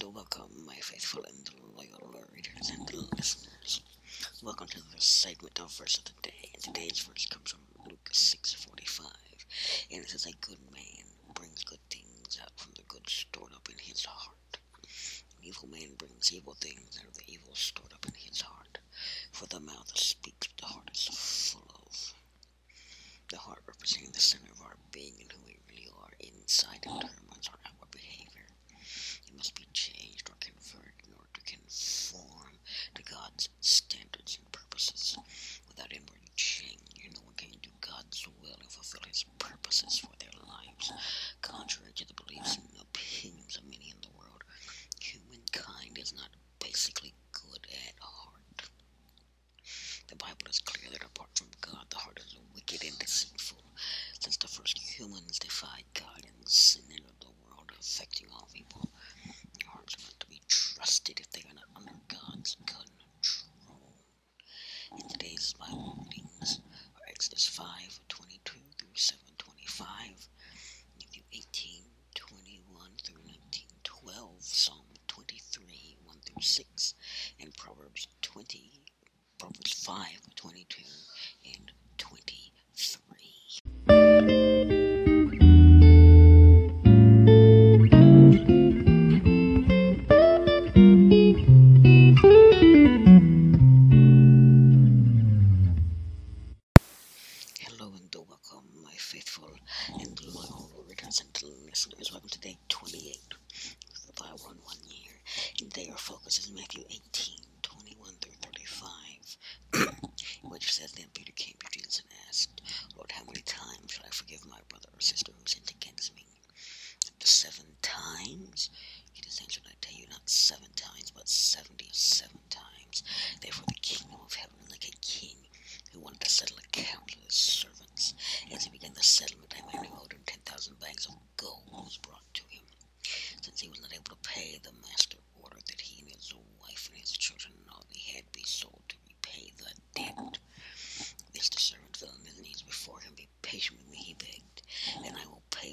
and welcome, my faithful and loyal readers and listeners. Welcome to the segment of Verse of the Day. And today's verse comes from Luke 6.45, and it says, A good man brings good things out from the good stored up in his heart. An evil man brings evil things out of the evil stored up in his heart. For the mouth speaks the heart is full of. The heart representing the center of our being and who we really are inside and determines our outward wicked and deceitful since the first humans defied God and sin in the world, affecting all people. hearts are not to be trusted if they are not under God's control. In today's Bible readings are Exodus 5 22 through 7 25, Matthew 18 21 through 19 12, Psalm 23 1 through 6, and Proverbs 20, Proverbs 5 22 and through my whole religions until listeners, welcome to day 28 of the Bible in one year. And today our focus is Matthew 18, 21 through 35, which says, Then Peter came to Jesus and asked, Lord, how many times shall I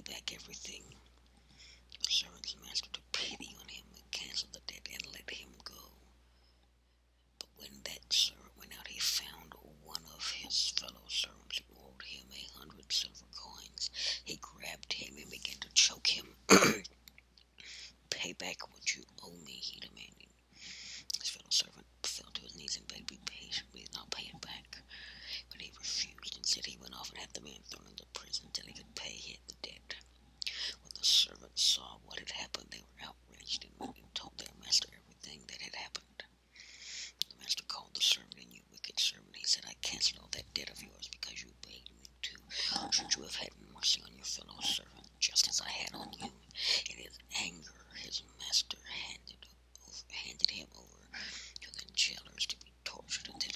back everything. The servants master took pity on him and canceled the debt and let him go. But when that servant went out, he found one of his fellow servants who owed him a hundred silver coins. He grabbed him and began to choke him. cancel all that debt of yours because you begged me to. Should you have had mercy on your fellow servant, just as I had on you? In his anger, his master handed, over, handed him over to the jailers to be tortured until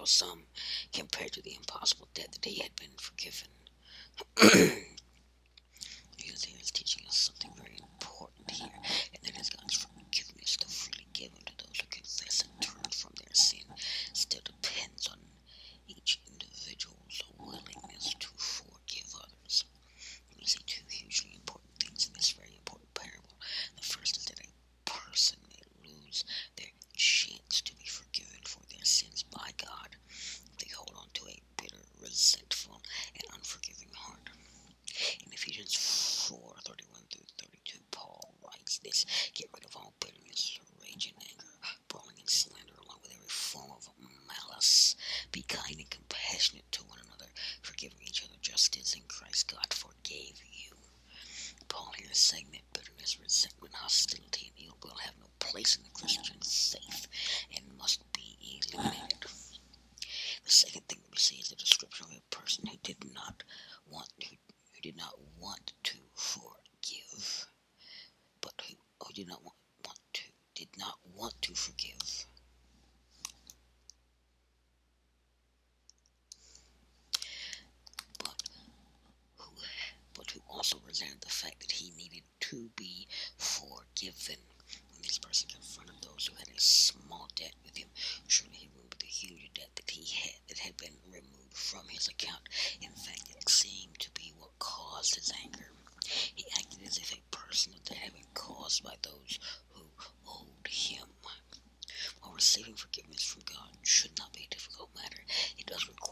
trivial sum compared to the impossible debt that he had been forgiven. in Christ God forgave you. Paul here is saying that bitterness, resentment, hostility, and ill will have no place in the Christian faith and must be eliminated. The second thing that we see is a description of a person who did not want who, who did not want to forgive, but who, who did not want, want to did not want to forgive. also resented the fact that he needed to be forgiven. When this person of those who had a small debt with him, surely he be the huge debt that he had that had been removed from his account. In fact, it seemed to be what caused his anger. He acted as if a person debt had been caused by those who owed him. While receiving forgiveness from God should not be a difficult matter, it does require